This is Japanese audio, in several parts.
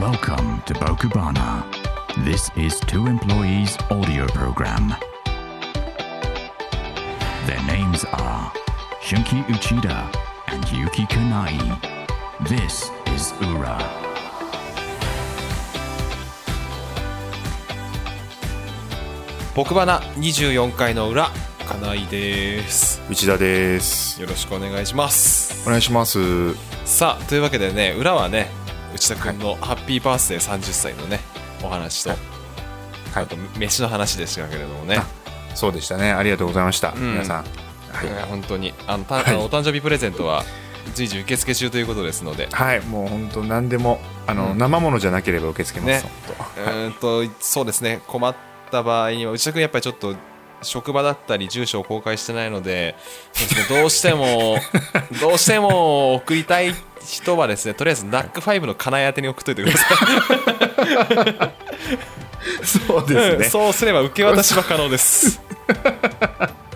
Welcome to Bokubana. This is two employees' audio program. Their names are Shunki Uchida and Yuki Kunai. This is Ura. 僕花24回の裏金井です内田です。よろしくお願いしますお願いします。さあというわけでね裏はね内田君のハッピーバースデー30歳のねお話と、はい。あと飯の話でしたけれどもね、そうでしたね。ありがとうございました。ん。皆さん。い。や本当に。あのた、はい。お誕生日プレゼントは随時受付中ということですので。はい、もう本当何でもあの、うん。生ものじゃなければ受け付けます。ね。本うーんとそうですね。困った場合には内田君やっぱりちょっと職場だったり住所を公開してないのでそうです、ね、どうしても どうしても送りたい人はですねとりあえず NAC5 の金井宛てに送っといてください当 そうですうんね。そうすれば受け渡しは可能です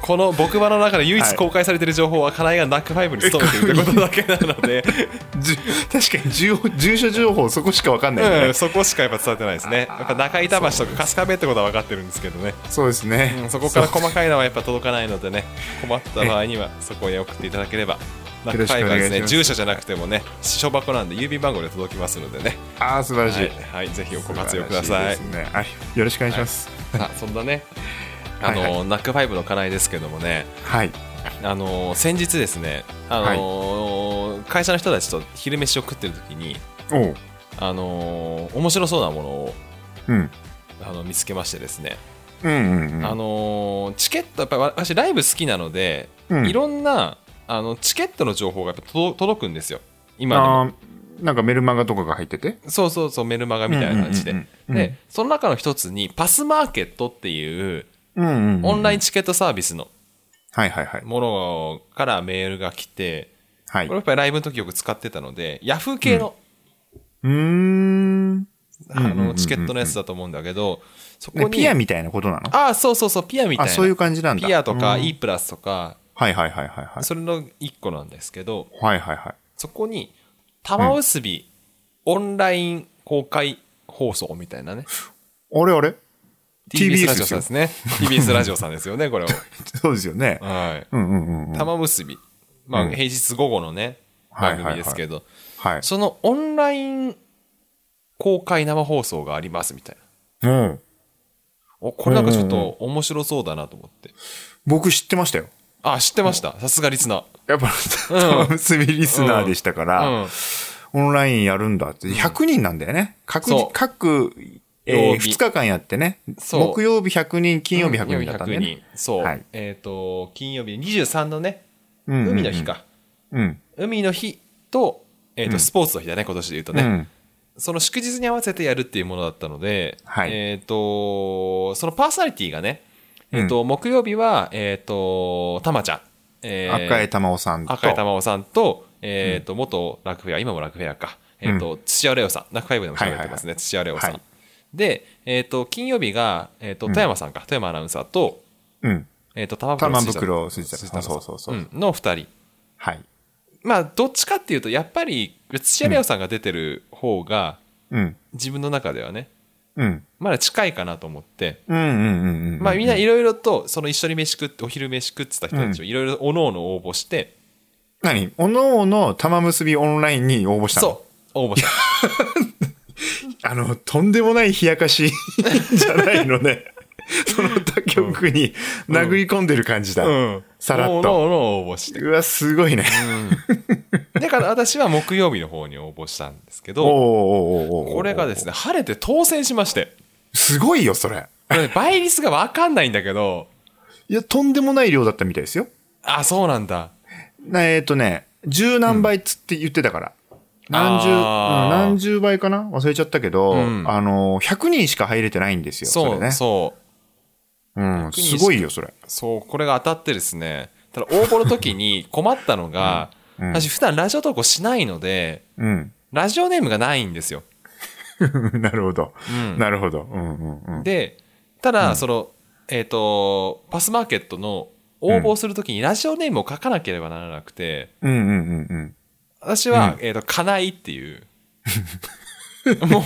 この僕場の中で唯一公開されている情報は金井が NAC5 に勤めているということだけなので、じ ゅ確かに住住所情報そこしかわかんないよね、うん、そこしかやっぱ伝わってないですね。やっぱ中板橋とか春日部ってことは分かってるんですけどね。そうですね、うんそこから細かいのはやっぱ届かないのでね。困った場合にはそこへ送っていただければナックファイブはですね住所じゃなくてもね書箱なんで郵便番号で届きますのでね。ああ素晴らしい、はい、はい、ぜひご活用ください。ね。はい、よろしくお願いします。さあそんなねあの、はい。はナックファイブの課題ですけどもね。はい。あの先日ですねあの、会社の人たちと昼飯を食ってる時にあの面白そうなものをうん。あの見つけましてですね、うんうんうん。あのチケットやっぱり私ライブ好きなので、うん。いろんなあのチケットの情報がやっぱ届届くんですよ。今なんかメルマガとかが入ってて？そうそうそうメルマガみたいな感じで、でその中の一つにパスマーケットっていううんうん、うん、オンラインチケットサービスの。はいはいはい。ものからメールが来てはい。これやっぱりライブの時よく使ってたのでヤフー系の,、うーん。あのチケットのやつだと思うんだけどそこねにピアみたいなことなの？ああそうそうそうピアみたいな。あそういう感じなんだ。ピアとかうん。E プラスとか。はいはいはいはいはい。それの一個なんですけどはいはいはい。そこに玉結びオンライン公開放送みたいなね。あれあれ？TBS ラジオさんですね。TBS ラジオさんですよねこれを そうですよね。はい。うんうんうんうん。玉結び。まあうん。平日午後のねはい番組ですけど。はい。そのオンライン公開生放送がありますみたいな。うん。おこれなんかちょっと面白そうだなと思って。僕知ってましたよ。あ知ってました。さすがリスナー。やっぱ、玉結びリスナーでしたから、うん。オンラインやるんだって。100人なんだよね。各各、え曜ー、日。2日間やってね。そう。木曜日100人、金曜日100人だったんだよ100ね。人。そう、はい。えっ、と金曜日23のねうんうんうん。海の日。か、うん。海の日と,、えーとうん。スポーツの日だね今年で言うとね、うん。その祝日に合わせてやるっていうものだったので、はい。えっ、とそのパーソナリティがね、えっ、と、木曜日はえっ、とたまちゃん、えー赤江玉緒さんと。赤井玉緒さんと,、えーと元ラクフェア今もラクフェアか、えっ、と土屋レオさん。ラクファイブでも喋ってますね、土屋レオさん、はいで、えっと金曜日が、えっと富山さんか、富山アナウンサーと,、うん。えっと玉玉袋袋筋筋田田さんそうそうそう。うんの2人はい。まあどっちかっていうとやっぱり土屋レオさんが出てる方が、うん。自分の中ではねうん。まだ近いかなと思って、うんうんうんうん。まあみんないろいろとその一緒に飯食ってお昼飯食ってた人たちをいろいろおのおの応募して、何？おのおの玉結びオンラインに応募したの？そう応募した あの、とんでもない冷やかし じゃないのね。その他局に殴り込んでる感じだ。うんさらっと応募してうわ、すごいね。だから私は木曜日の方に応募したんですけどこれがですね晴れて当選しましてすごいよ、それ。倍率が分かんないんだけどいや、とんでもない量だったみたいですよ。あそうなんだなえっ、とね、十何倍っつって言ってたから。何十、うん何十倍かな？忘れちゃったけど、うんあの、100人しか入れてないんですよ。そうれね。そううん、100人しかすごいよ、それ。そうこれが当たってですねただ応募の時に困ったのが、うんうん私普段ラジオ投稿しないのでうん。ラジオネームがないんですよ なるほど。うんなるほど。うんうんうん。でただ、そのえっ、とパスマーケットの応募するときにラジオネームを書かなければならなくて、うんうんうんうん。私は、えっ、と、金井っていう、も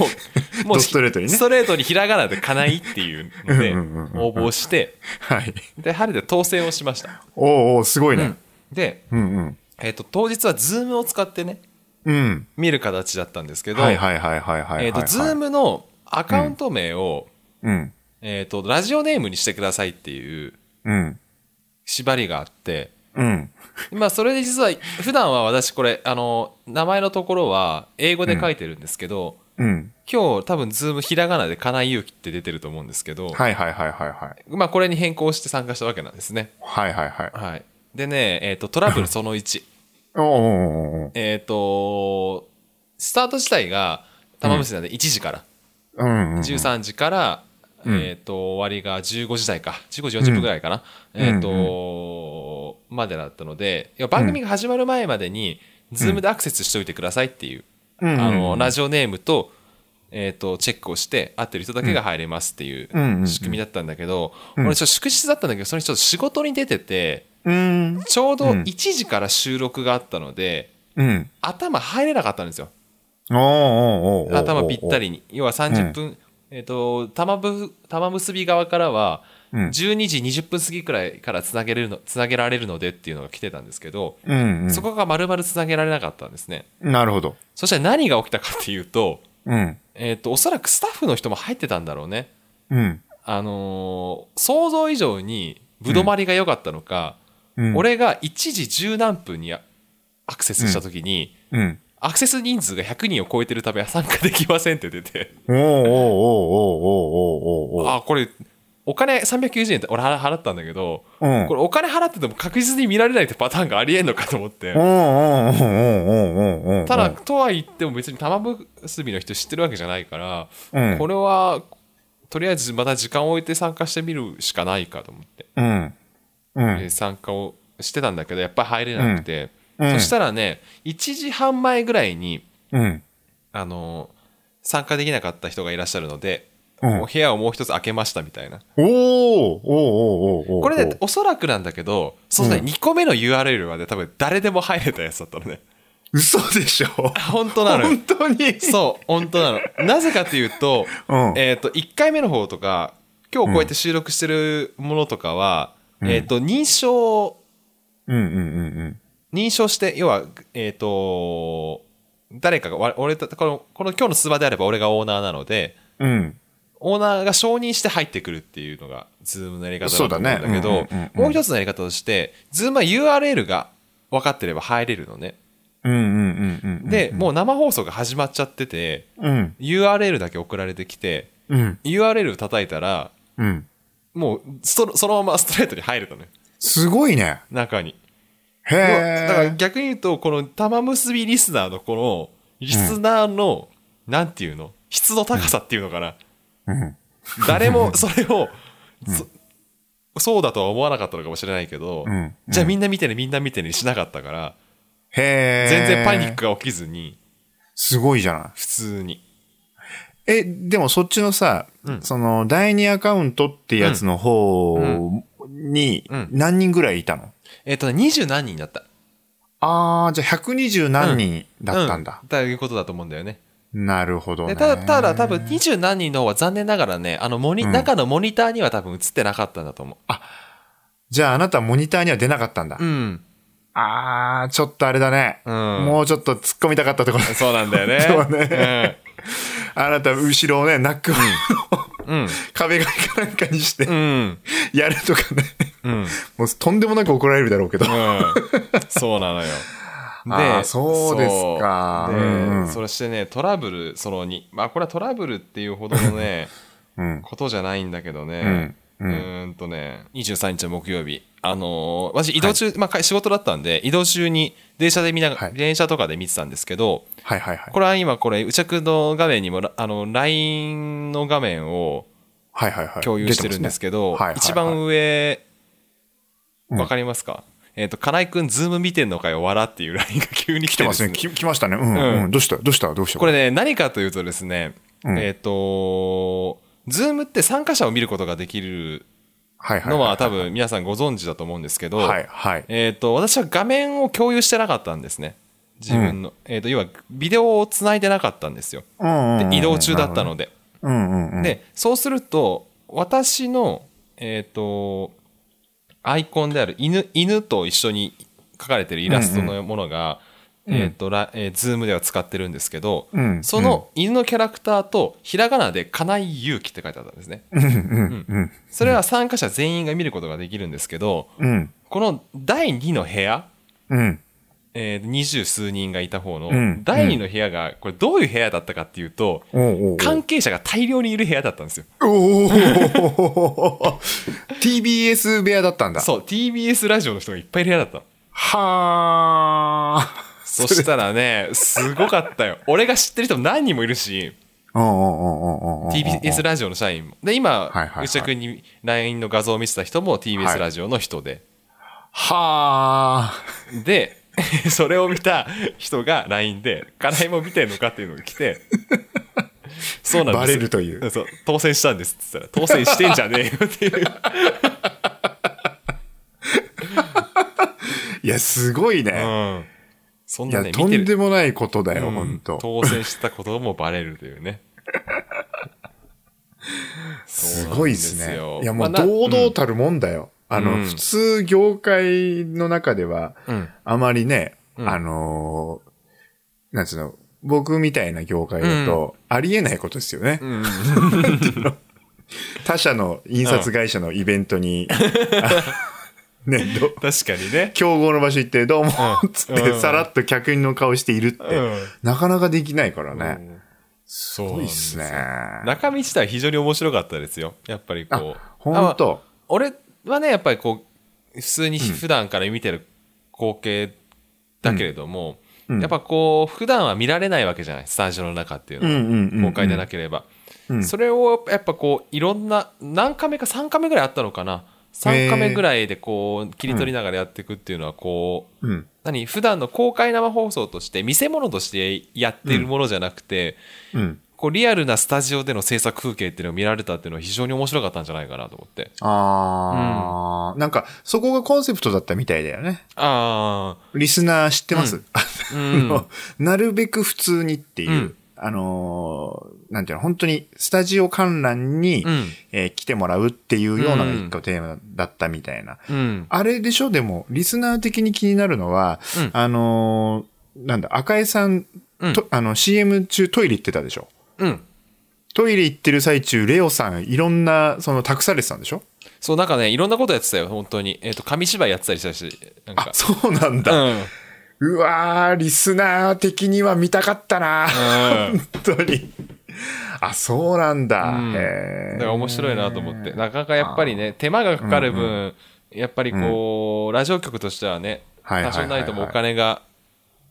う、もドストレートにねストレートにひらがなで金井っていうので、うんうんうんうん応募して、はい。で、晴れて当選をしました。おうおうすごいね。で、うんうん。えっ、と、当日は Zoom を使ってね、うん。見る形だったんですけど、はいはいはいはいはいはい。えっ、と、 Zoom のアカウント名を、うん。えっ、と、ラジオネームにしてくださいっていううん。縛りがあって、うん。まあ、それで実は、普段は私これ、あの、名前のところは英語で書いてるんですけど、うん。今日多分 Zoom ひらがなで金井祐希って出てると思うんですけど、はいはいはいはいはい。まあ、これに変更して参加したわけなんですね。はいはいはい。はい。でね、えっ、と、トラブルその1。おうおえっと、スタート自体が、玉結びなんで1時から、うんうん。13時から、えっ、と、終わりが15時台か、15時40分ぐらいかな、えっ、と、までだったので、いや番組が始まる前までに、ズームでアクセスしておいてくださいっていう、うん。あの、ラジオネームと、えっ、と、チェックをして、合ってる人だけが入れますっていん。うん。うん。う仕組みだったんだけど、俺ちょっと祝日だったんだけど、それちょっと仕事に出てて、うん。ちょうど1時から収録があったので、うん。頭入れなかったんですよ。頭ぴったりに。要は30分、えっ、と、玉ぶ、玉結び側からは、うん12時20分過ぎくらいからつなげれるの、つなげられるのでっていうのが来てたんですけど、うんそこが丸々つなげられなかったんですね。うん。なるほど。そして何が起きたかっていうと、うん。えっ、と、おそらくスタッフの人も入ってたんだろうね。うん。あのー想像以上に、ぶどまりが良かったのか、うん。俺が1時10何分にアアクセスした時に、うん。アクセス人数が100人を超えてるため参加できませんって出て、おうおうおうおうおうおうおうあ、これ、お金390円って俺払払ったんだけど、うん。これお金払ってても確実に見られないってパターンがありえんのかと思って。ただ、とは言っても別に玉結びの人知ってるわけじゃないから、うん。これは、とりあえずまた時間を置いて参加してみるしかないかと思って、うん。うん。えー参加をしてたんだけど、やっぱり入れなくて、うん。そしたらね、1時半前ぐらいに、うん。あのー参加できなかった人がいらっしゃるので、うんもう部屋をもう一つ開けましたみたいな。おーおーおーおーおーこれで、おそらくなんだけど、そうね、2個目の URL はね、多分誰でも入れたやつだったのね。嘘でしょ？本当なのよ本。当に？そう、本当なの。なぜかっていうと、うんえっ、と、1回目の方とか、今日こうやって収録してるものとかは、えっ、と、認証、うんうんうん認証して、要は、えっ、と、誰かが、わ俺と、この、この今日の Zoom であれば俺がオーナーなので、うん。うん。オーナーが承認して入ってくるっていうのが、 Zoom のやり方だと思うんだけどねうんうんうん、うんもう一つのやり方として、 Zoom は URL が分かってれば入れるのね。うんうんうんうん。で、もう生放送が始まっちゃってて、うん。URL だけ送られてきて、うん。URL 叩いたら、うん。もうスト、そのままストレートに入れたのよ。すごいね。中に。へだからえ。逆に言うと、この玉結びリスナーのこの、リスナーの、なんていうの？質の高さっていうのかな。うん。誰もそれを、そそうだとは思わなかったのかもしれないけど、うんじゃあみんな見てね、みんな見てねしなかったから、へえ。全然パニックが起きずに、すごいじゃない。普通に。え、でもそっちのさ、その、第二アカウントってやつの方にうん何人ぐらいいたの？えっ、とね、二十何人だった。あー、じゃあ120何人だったんだ。うん。ということだと思うんだよね。なるほどね。でただ、ただ多分二十何人の方は残念ながらね、あのモニ、中のモニターには多分映ってなかったんだと思う。じゃああなたはモニターには出なかったんだ。うん。あー、ちょっとあれだね。うんもうちょっと突っ込みたかったところ。そうなんだよね。そうねあなた後ろをね、ナックのうん。壁紙かなんかにしてうん。うん。やるとかね。うん。もうとんでもなく怒られるだろうけど。うん。そうなのよ。あーそうですか。で、うんうん。それしてね、トラブル、そのに、まあこれはトラブルっていうほどのね、うん。ことじゃないんだけどね。ううん。ーんとね、23日の木曜日。あのー私移動中、まあか仕事だったんで、移動中に電車で見ながはい。電車とかで見てたんですけど、はいはいはい。これは今これ、宇着の画面にも、あの、LINE の画面をはいはいはい。共有してるんですけど、はいはいはい。一番上、うん。わかりますか、えっ、と、金井くん、ズーム見てんのかよ、笑っていう LINE が急に来てでね来てますすね。き来ましたね。うん、うんうん。どうした？どうした？どうした？これね、何かというとですね、うんえっ、と、ズームって参加者を見ることができるはいはい。のは多分皆さんご存知だと思うんですけど、はいはい。えっ、と、私は画面を共有してなかったんですね。自分の。えっ、と、要は、ビデオを繋いでなかったんですよ。うんうんうんで移動中だったので。うんうんうん。で、そうすると、私の、えっ、と、アイコンである犬、犬と一緒に描かれてるイラストのものが、えっ、と、らえー、ズームでは使ってるんですけど、うん。その犬のキャラクターと、ひらがなで、金井祐希って書いてあったんですね。うんうんうんそれは参加者全員が見ることができるんですけど、うん。この第2の部屋、うんえー、二十数人がいた方のうん、第2の部屋が、これどういう部屋だったかっていうと、関係者が大量にいる部屋だったんですよ。おお TBS 部屋だったんだ。そう、TBS ラジオの人がいっぱいいる部屋だったの。はあ。そしたらね、すごかったよ。俺が知ってる人も何人もいるし、TBS ラジオの社員も。で、今、内田君に LINE の画像を見せた人も TBS ラジオの人で。はあ。で、それを見た人が LINE で、金井も見てんのか？っていうのが来て、そうなんです。バレるというそう、当選したんですって言ったら、当選してんじゃねえよっていう。いや、すごいね。うん。そんいや、なね、とん。でもないことだよ、うん本当当選したこともバレるというね。すごいですね。よいや、もう堂々たるもんだよ。あの、うん普通業界の中では、うんあまりね、うんあのーなんつうの、僕みたいな業界だと、ありえないことですよね。うん。他社の印刷会社のイベントに、ね、ど確かにね。競合の場所行って、どうも、うんつって、うんさらっと客員の顔しているって、うんなかなかできないからね。すすごいっすね。中身自体は非常に面白かったですよ。やっぱりこう。ほんと。俺はね、やっぱりこう、普通に普段から見てる光景だけれども、うんやっぱこう、普段は見られないわけじゃない、スタジオの中っていうのは。うんうんうんうん公開でなければ。うんそれをやっぱこう、いろんな、何カメか3カメぐらいあったのかな。3カメぐらいでこう、切り取りながらやっていくっていうのはこう、うん。何普段の公開生放送として見せ物としてやっているものじゃなくて、うん。こうリアルなスタジオでの制作風景っていうのを見られたっていうのは非常に面白かったんじゃないかなと思って。あー、なんか、そこがコンセプトだったみたいだよね。あリスナー知ってます、あ、うん。なるべく普通にっていう、うん。あのーなんていうの、本当にスタジオ観覧に、うん。えー来てもらうっていうような一個テーマだったみたいな。うん。あれでしょ？でも、リスナー的に気になるのは、うん。あのーなんだ、赤江さん、うん。とあの、CM 中トイレ行ってたでしょ？うん。トイレ行ってる最中、レオさん、いろんな、その、託されてたんでしょ？そう、なんかね、いろんなことやってたよ、本当に。えっ、と、紙芝居やってたりしたし、なんあか、。そうなんだ。うん。うわー、リスナー的には見たかったな。うん本当に。あ、そうなんだ。うんへーだから面白いなと思って。なかなかやっぱりね、手間がかかる分、やっぱりこう、ラジオ局としてはね、多少ないともお金が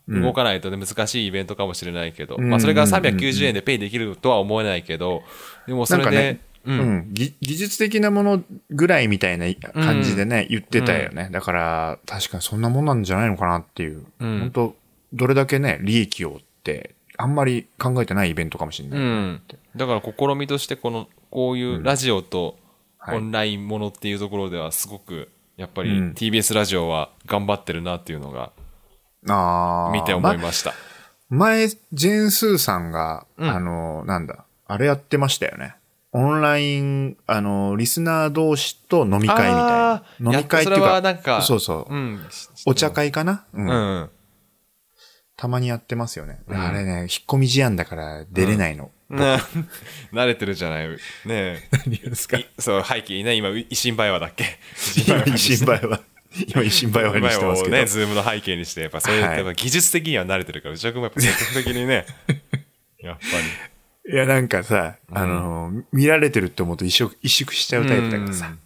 動かないとね、難しいイベントかもしれないけど、ん。まあそれが390円でペイできるとは思えないけど、でもそれでね、ううん。ん、ぎ技術的なものぐらいみたいな感じでね、言ってたよね。だから、確かにそんなもんなんじゃないのかなっていう。うん。本当どれだけね、利益をって、あんまり考えてないイベントかもしれない。うん。だから試みとしてこの、こういうラジオとはい。オンラインものっていうところではすごく、やっぱりうん。TBS ラジオは頑張ってるなっていうのがあー見て思いました。前、ジェーンスーさんが、うんあの、なんだ、あれやってましたよね。オンライン、あの、リスナー同士と飲み会みたいな飲み会っていうか、なんかそうそう。うん。お茶会かな、うんうん。たまにやってますよね。んあれね、引っ込み思案だから出れないの。な 慣れてるじゃない。ねえ。何ですか？いそう、背景にね、今、維新バイワだっけ？今、維新バイは、今、維新バイはにしてますけど。ね、ズームの背景にして、やっぱそういう、はいやっぱ技術的には慣れてるから、内田君もやっぱ積極的にね、やっぱり。いや、なんかさ、あの、見られてるって思うと一縮萎縮しちゃうタイプだからさうん。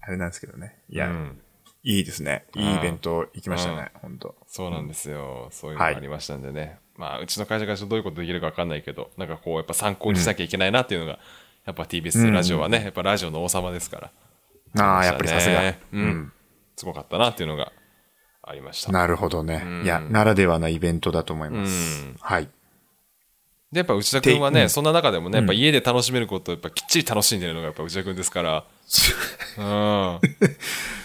あれなんですけどね。いうや、んいいですね。いいイベント行きましたね、本当そうなんですよ。そういうのがありましたんでね。まあ、うちの会社からどういうことできるか分かんないけど、なんかこう、やっぱ参考にしなきゃいけないなっていうのが、やっぱ TBS ラジオはね、やっぱラジオの王様ですから。ああ、やっぱりさすが。ううんん。すごかったなっていうのがありました。なるほどね。いや、ならではなイベントだと思いますうん。はい。で、やっぱ内田君はね、うんそんな中でもね、やっぱ家で楽しめることをやっぱきっちり楽しんでるのがやっぱ内田君ですから。うん。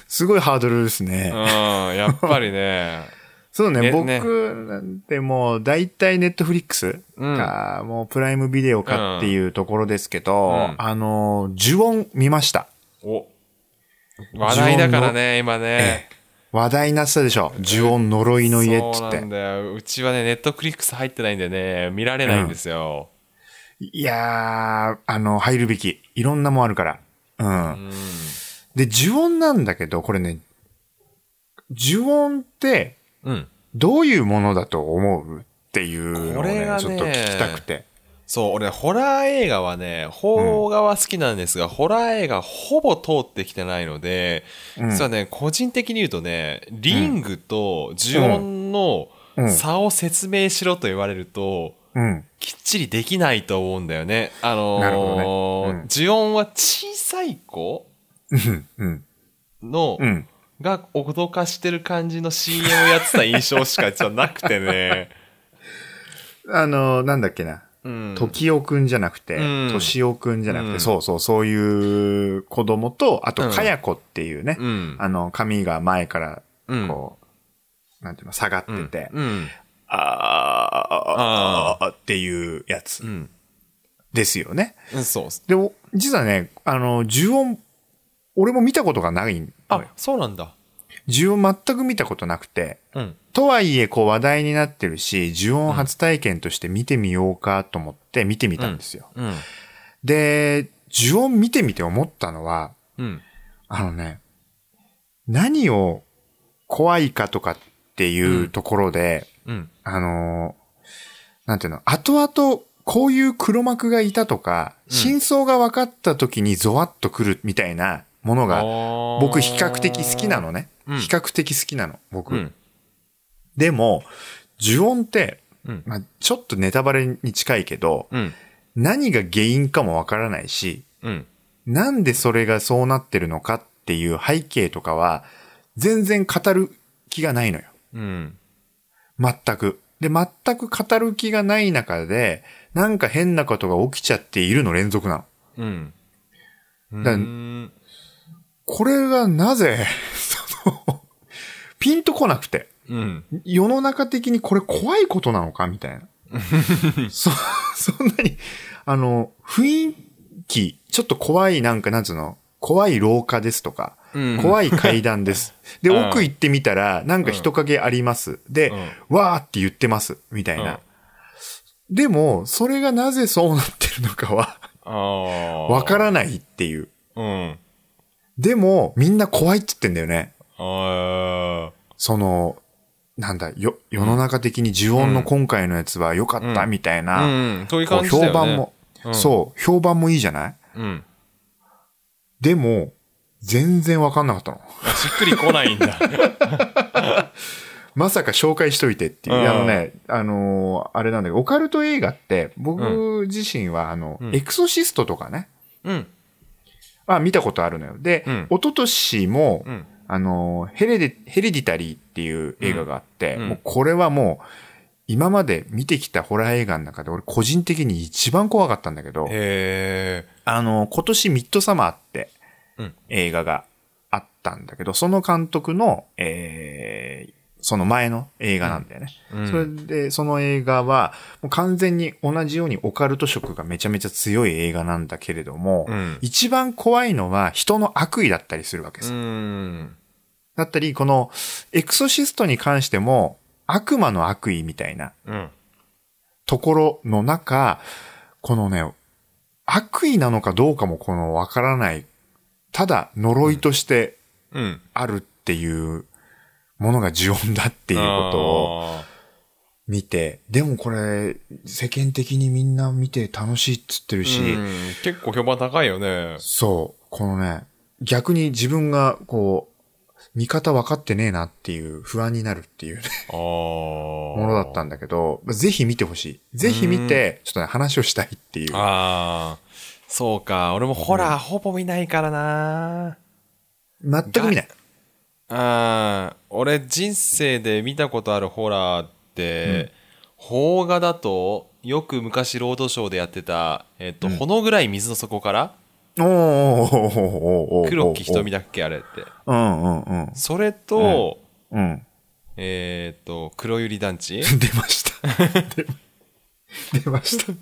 すごいハードルですね。うん。やっぱりね、そうね、ね僕ねなんてもう大体ネットフリックスうんか、もうプライムビデオかっていうところですけど、うんあの、呪音見ました。お。話題だからね、今ね。ええ話題になってたでしょ。呪音呪いの家っつってそうなん。だよ。うちはね、ネットフリックス入ってないんでね、見られないんですよ。いやー、あの、入るべき。いろんなもんあるから。うん。うん。で、呪音なんだけど、これね、呪音ってうん。どういうものだと思うっていうのをね、ねちょっと聞きたくて。そう、俺、ホラー映画はね、邦画は好きなんですが、ホラー映画ほぼ通ってきてないので、うん実はね、個人的に言うとね、リングと呪音のうん差を説明しろと言われると、うん。きっちりできないと思うんだよね。あのーねうん呪音は小さい子うん。うん。の、うん。が脅かしてる感じの CM をやってた印象しか実はなくてね。あの、なんだっけな。うん。時代くんじゃなくて、うんとしおくんじゃなくて、うんそうそう、そういう子供と、あと、うんかやこっていうね、うん。あの、髪が前から、うんこう、なんていうの、下がってて、うん。あーあーあーっていうやつうん。ですよね。うん。そう。でも、実はね、あの、呪音、俺も見たことがないあ、そうなんだ。呪音全く見たことなくて、うん。とはいえ、こう話題になってるし、呪音初体験として見てみようかと思って見てみたんですよ。うん。で、呪音見てみて思ったのは、うん。あのね、何を怖いかとかっていうところで、うん。あのーなんていうの、後々こういう黒幕がいたとか、真相が分かった時にゾワッとくるみたいなものが、僕比較的好きなのね。うん比較的好きなの、僕。うん。でも、呪音って、うん。まあ、ちょっとネタバレに近いけど、うん。何が原因かもわからないし、うん。なんでそれがそうなってるのかっていう背景とかは、全然語る気がないのよ。うん。全く。で、全く語る気がない中で、なんか変なことが起きちゃっているの連続なの。うん。だうん。これがなぜ、ピンとこなくて。うん。世の中的にこれ怖いことなのかみたいな。そ、そんなに、あの、雰囲気、ちょっと怖いなんか、なんつうの、怖い廊下ですとか、うん怖い階段です。で、うん奥行ってみたら、なんか人影あります。で、わーって言ってます。みたいな。でも、それがなぜそうなってるのかは。わからないっていう。うん。でも、みんな怖いって言ってんだよね。その、なんだ、よ、世の中的に呪音の今回のやつは良かったみたいな、うん。そういうこう感じだよね。評判も、うんそう、評判もいいじゃない？うん。でも、全然わかんなかったの。あしっくりこないんだ。まさか紹介しといてっていう。うんあのね、あのーあれなんだけど、オカルト映画って、僕自身は、あの、うんエクソシストとかね、うん。あ、見たことあるのよ。で、うん一昨年も、うん。あのーヘレデ、ヘレディタリーっていう映画があって、うんうんもうこれはもう、今まで見てきたホラー映画の中で俺個人的に一番怖かったんだけど。あの、今年ミッドサマーってうん映画があったんだけど、その監督の、えーその前の映画なんだよね。うんそれで、その映画は、もう完全に同じようにオカルト色がめちゃめちゃ強い映画なんだけれども、うん一番怖いのは人の悪意だったりするわけでうす。ん。だったり、このエクソシストに関しても悪魔の悪意みたいなうん。ところの中、このね、悪意なのかどうかもこのわからない、ただ呪いとしてうん。あるっていうものが呪音だっていうことをあ見て、でもこれ世間的にみんな見て楽しいっつってるし、結構評判高いよね。そう、このね、逆に自分がこう、見方分かってねえなっていう不安になるっていうね。も ものだったんだけど、ぜひ見てほしい。ぜひ見て、ちょっとね、話をしたいっていう。ああ。そうか。俺もホラーほぼ見ないからな。全く見ない。ああ。俺人生で見たことあるホラーって、邦画だと、よく昔ロードショーでやってた、えっと、ほのぐらい水の底からおーおーおーおー黒木瞳だっけあれって。うんうんうん。それと、うん。えっ、と、黒百合団地？出ました。出 出ました。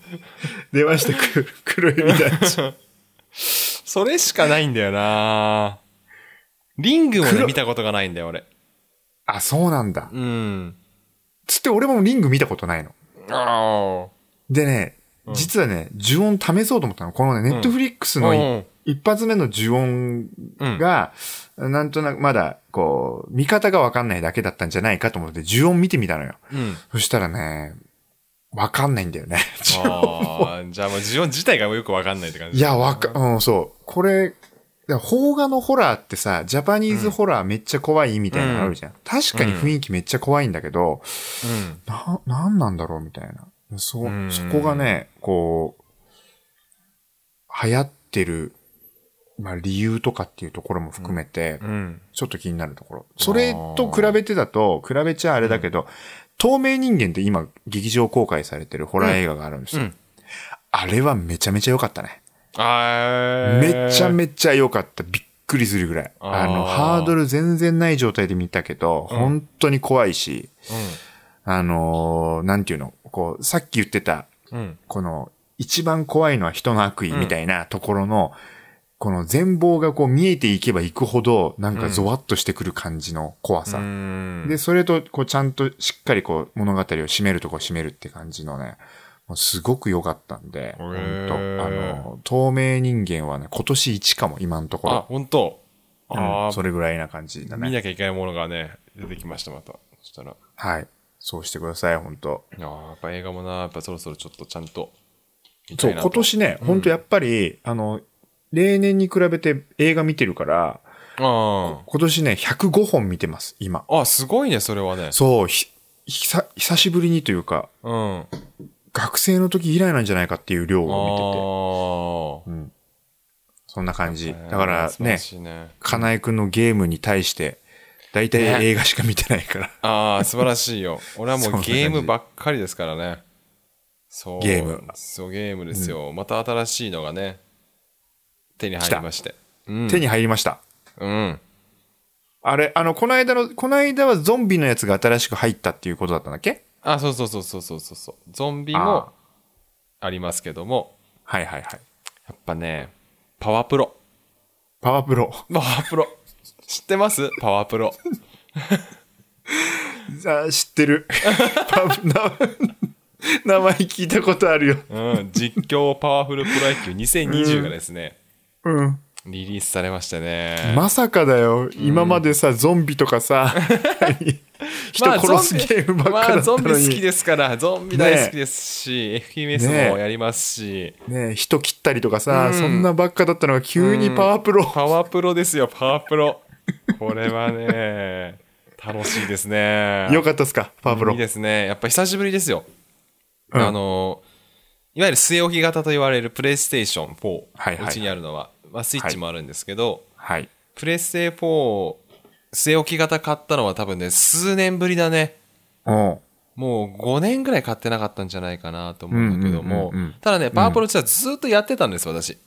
出ました、く黒百合団地。それしかないんだよなリングもね、黒見たことがないんだよ、俺。あ、そうなんだ。うん。つって俺もリング見たことないの。あでね、実はね、呪音試そうと思ったの。このね、ネットフリックスのいうん一発目の呪音が、なんとなくまだ、こう、見方がわかんないだけだったんじゃないかと思って、呪音見てみたのよ。あ。うん。そしたらね、わかんないんだよね。ああ、じゃあもうジオン自体がよくわかんないって感じ。いや、わか、うん、そう。これ、邦画のホラーってさ、ジャパニーズホラーめっちゃ怖いみたいなのあるじゃん。確かに雰囲気めっちゃ怖いんだけど、うん。な、なんなんだろうみたいな。そ、うんそこがね、こう、流行ってる、まあ理由とかっていうところも含めて、うん。ちょっと気になるところ。それと比べてだと、比べちゃあれだけど、透明人間って今劇場公開されてるホラー映画があるんですよ。うんあれはめちゃめちゃ良かったね。めちゃめちゃ良かった。びっくりするぐらい。あの、ハードル全然ない状態で見たけど、本当に怖いし、あのーなんていうの、こう、さっき言ってた、うん。うん。この、一番怖いのは人の悪意みたいなところの、この全貌がこう見えていけばいくほど、なんかゾワッとしてくる感じの怖さ。うんで、それと、こう、ちゃんとしっかりこう、物語を締めるとこ締めるって感じのね、もうすごく良かったんで、本当ーあの、透明人間はね、今年一かも、今のとこあ、ろ。本当うんああ、それぐらいな感じだね。見なきゃいけないものがね、出てきました、また。そしたら。はい。そうしてください、本当いやっぱ映画もな、やっぱそろそろちょっとちゃんとそう。今年ね、本当やっぱり、あの、例年に比べて映画見てるから、あ今年ね、105本見てます、今。あ。あ、すごいね、それはね。そう、ひ、久久しぶりにというか、うん。学生の時以来なんじゃないかっていう量を見てて。あうん。そんな感じ。あ。だからね。かなえくんのゲームに対して、だいたいね映画しか見てないから。ああ、素晴らしいよ。俺はもうゲームばっかりですからね。そう。ゲームそう、ゲームですよ。また新しいのがね、手に入りまして。うん。手に入りました。うん。あれ、あの、この間の、この間はゾンビのやつが新しく入ったっていうことだったんだっけ？あ、そうそうそうそうそうそうそう。ゾンビもありますけども、はいはいはい。やっぱね、パワプロ。パワープロ。パワプロ。知ってます？パワプロ。あ知ってる。パワな名前聞いたことあるよ。うん。実況パワフルプロ野球2020がですね、うん。リリースされましてね。まさかだよ。今までさ、ゾンビとかさ、人殺すゲームばっかだったゾンビまあ、ゾンビ好きのに。ですから、ゾンビ大好きですし、FMS もやりますし、ね人切ったりとかさ、そんなばっかだったのが急にパワープロ。パワプロですよ、パワプロ。これはね、楽しいですね。よかったっすかパワープロいい。ですね。やっぱ久しぶりですよ。うんあの、いわゆる据え置き型と言われるプレイステーション4、はいはいうちにあるのは、まあ、スイッチもあるんですけど、はい。プレステ4、据え置き型買ったのは多分ね、数年ぶりだね。うん。もう5年ぐらい買ってなかったんじゃないかなと思うんだけどもうんうんうんうん、ただね、パワープロ実はずっとやってたんです、私。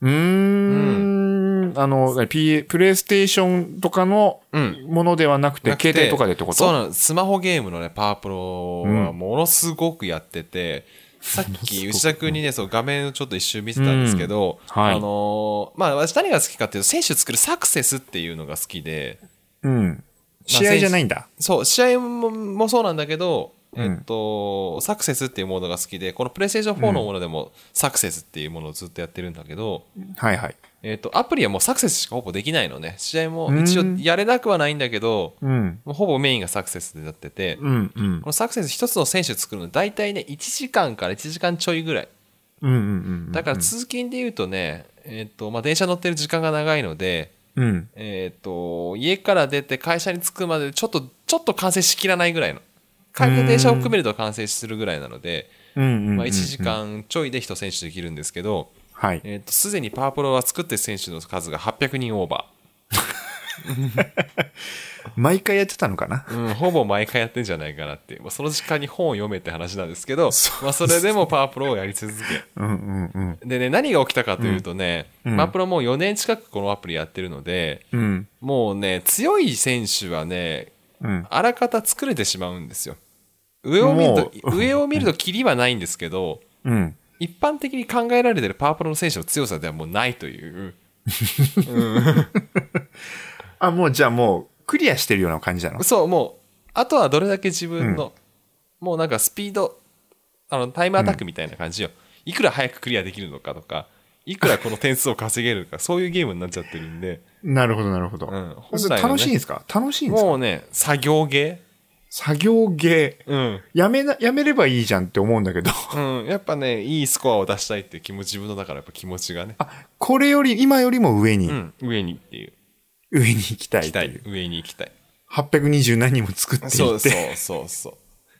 うーん。あの、P、プレイステーションとかのうんものではなくて、なくて携帯とかでってこと？そうなの。スマホゲームのね、パワープロはものすごくやってて、さっき内田君にね、そう画面をちょっと一瞬見てたんですけど、うんはいあのーまあ私何が好きかっていうと、選手作るサクセスっていうのが好きで、うん。試合じゃないんだ。そう、試合ももそうなんだけど、うんえっと、サクセスっていうモードが好きで、このプレイステーション4のものでもサクセスっていうものをずっとやってるんだけど、はいはい。えっと、アプリはもうサクセスしかほぼできないのね。試合も一応やれなくはないんだけど、うん。もうほぼメインがサクセスでなってて、うんうんこ。のサクセス一つの選手作るの大体ね、1時間から1時間ちょいぐらい。うんうんうん。だから通勤で言うとね、えっ、と、まあ、電車乗ってる時間が長いので、うん。えっ、と、家から出て会社に着くまでちょっと、ちょっと完成しきらないぐらいの。帰りの電車を含めると完成するぐらいなので、うんうんうん。まあ、1時間ちょいで1選手できるんですけど、はい。えっ、と、すでにパワープロは作ってる選手の数が800人オーバ 毎回やってたのかな？ー。うん、ほぼ毎回やってんじゃないかなっていう。まあ、その時間に本を読めって話なんですけど、まあ、それでもパワープロをやり続け、うんうんうん。でね、何が起きたかというとね、うんマプロもう4年近くこのアプリやってるので、うん。もうね、強い選手はね、うん。あらかた作れてしまうんですよ。上を見ると、もう上を見るとキリはないんですけど、うん。一般的に考えられてるパワープロの選手の強さではもうないという。あ、もうじゃあもう、クリアしてるような感じなの？そう、もう、あとはどれだけ自分の、もうなんかスピード、あの、タイムアタックみたいな感じよ。いくら早くクリアできるのかとか、いくらこの点数を稼げるのか、そういうゲームになっちゃってるんで、なるほど、なるほど。んそれ本来のね楽しいんですか？楽しいんですか？もうね、作業ゲ作業ゲー。ー。うん。やめな、やめればいいじゃんって思うんだけど。うん。やっぱね、いいスコアを出したいっていう気持ち、自分のだからやっぱ気持ちがね、あ、これより、今よりも上に、うん、上にっていう。上に行きたい行きたい。上に行きたい。820何人も作っていって。そうそうそうそう。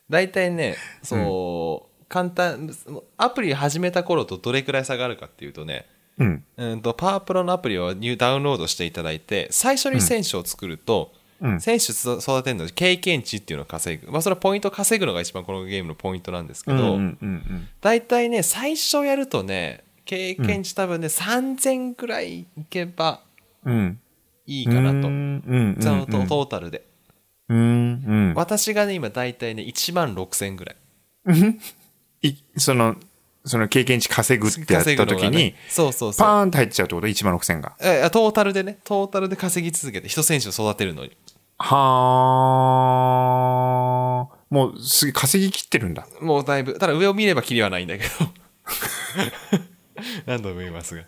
大体ね、そう、簡単、アプリ始めた頃とどれくらい差があるかっていうとね、うん。うんと、パワープロのアプリをニューダウンロードしていただいて、最初に選手を作ると、うん選手育てるのに経験値っていうのを稼ぐ。まあ、それはポイント稼ぐのが一番このゲームのポイントなんですけど、うんうんうんうん。大体ね、最初やるとね、経験値多分ね、3000くらいいけばうん。いいかなと。うんうんうん。そのトトータルで。私がね、今大体ね、1万6000ぐらい。い、その、その経験値稼ぐってやった時に、がねそうそうそう。パーンと入っちゃうってこと ?1 万6000が。えトータルでね、トータルで稼ぎ続けて、一選手を育てるのに。はー。もうすげえ稼ぎ切ってるんだ。もうだいぶ、ただ上を見ればキリはないんだけど。何度も言いますが。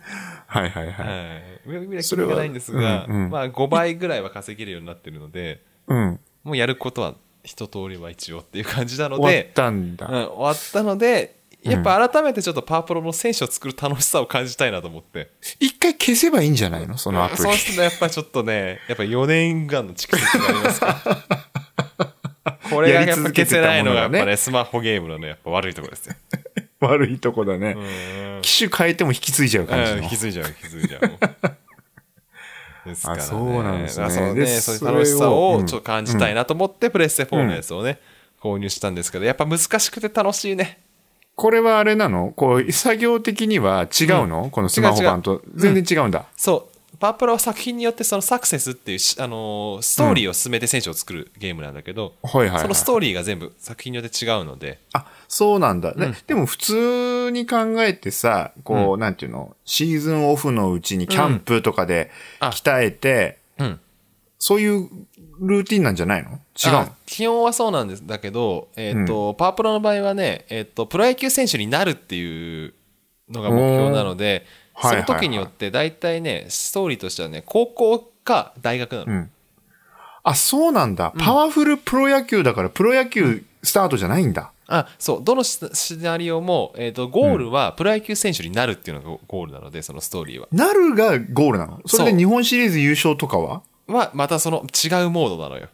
はいはいはい。はい。上を見ればキリがないんですが、うんうんまあ5倍ぐらいは稼げるようになってるので、うん。もうやることは一通りは一応っていう感じなの終わっで、たんだ。うん、終わったので、やっぱ改めてちょっとパワープロの選手を作る楽しさを感じたいなと思って。一回消せばいいんじゃないの？そのアプリそう。するとやっぱちょっとね、やっぱ4年間の蓄積がありますから。これがやっぱ消せないのがやっぱね、スマホゲームのね、やっぱ悪いところですよ。悪いとこだね。うん機種変えても引き継いじゃう感じうんの。気づいちゃう、気づいちゃう。ですからね。あそうなんですねそうね、でそういう楽しさをちょっと感じたいなと思って、プレステ4のやつをね、購入したんですけど、やっぱ難しくて楽しいね。これはあれなの？こう、作業的には違うの、このスマホ版と。全然違うんだ。そう。パワープロは作品によってそのサクセスっていうし、あのーストーリーを進めて選手を作るゲームなんだけど、はいはいはい。そのストーリーが全部作品によって違うので、あ、そうなんだ。ででも普通に考えてさ、こう、なんていうの、シーズンオフのうちにキャンプとかであ。鍛えて、うん。そういうルーティンなんじゃないの？違う基本はそうなんですだけど、えっ、と、パワープロの場合はね、えっ、と、プロ野球選手になるっていうのが目標なので、その時によって大体ね、ストーリーとしてはね、高校か大学なの。んあ、そうなんだ。パワフルプロ野球だから、プロ野球スタートじゃないんだ。あ、そう、どのシシナリオも、えっ、と、ゴールはプロ野球選手になるっていうのがゴールなので、そのストーリーは。なるがゴールなの？それで日本シリーズ優勝とかは？は、またその違うモードなのよ。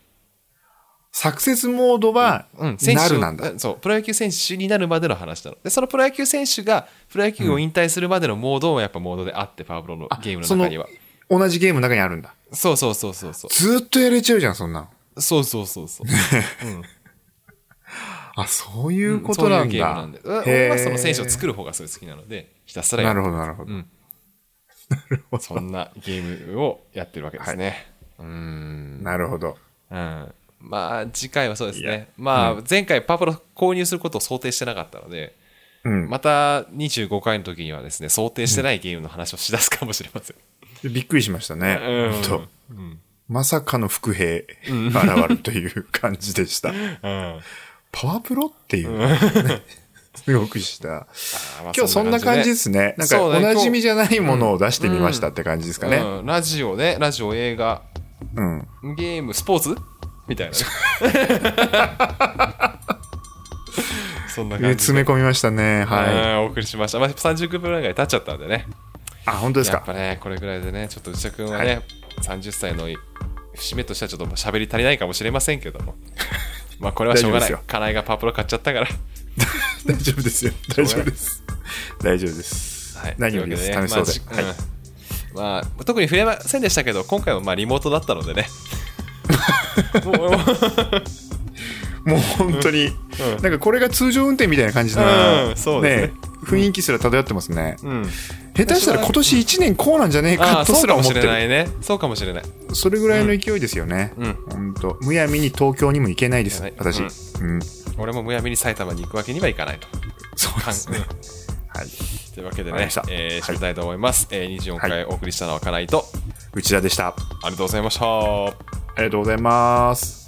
サクセスモードは、うん、選手をなるなんだ。そう、プロ野球選手になるまでの話なの。で、そのプロ野球選手が、プロ野球を引退するまでのモードもやっぱモードであって、パワープロのゲームの中には。同じゲームの中にあるんだ。そうそうそうそうそう。ずーっとやれちゃうじゃん、そんなの。そうそうそうそう。あ、そういうことなんだ。そういうゲームなんで。俺はその選手を作る方がすごい好きなので、ひたすらやるなるほど、なるほど。うんそんなゲームをやってるわけですね。うーん。なるほど。うん。まあ、次回はそうですね。まあ、前回パワプロ購入することを想定してなかったので、うん。また25回の時にはですね、想定してないゲームの話をしだすかもしれません。びっくりしましたね。うんまさかの伏兵現るという感じでした。うん。パワープロっていう、ね。すごくした。今日そんな感じですね。なんかおなじみじゃないものを出してみましたって感じですかね。うん、ラジオね、ラジオ、映画、うん。ゲーム、スポーツ？みたいな。そんな感じで。詰め込みましたね。はい。うんお送りしました。まあ、30分ぐらい経っちゃったんでね。あ、本当ですか？やっぱね、これぐらいでね、ちょっと内田君はね、30歳の節目としてはちょっと喋り足りないかもしれませんけども。まあ、これはしょうがない大丈夫ですよ。金井がパワプロ買っちゃったから。大丈夫ですよ。大丈夫です。大丈夫です。はい。何よりです？楽しそうで。まあ特に触れませんでしたけど、今回はまあリモートだったのでね。もうもうもう本当に、なんかこれが通常運転みたいな感じな、うんそうですね雰囲気すら漂ってますね。うん。下手したら今年1年こうなんじゃねえかとそうかもしすら思ってる。れないね。そうかもしれない。それぐらいの勢いですよね。うん。ほんと。むやみに東京にも行けないですはい、私。うんうん。俺もむやみに埼玉に行くわけにはいかないと。そうですね。うんはい。というわけでねえー、たいと思います。えー、24回お送りしたのは金井と、内田でした。あありがとうございました。ありがとうございます。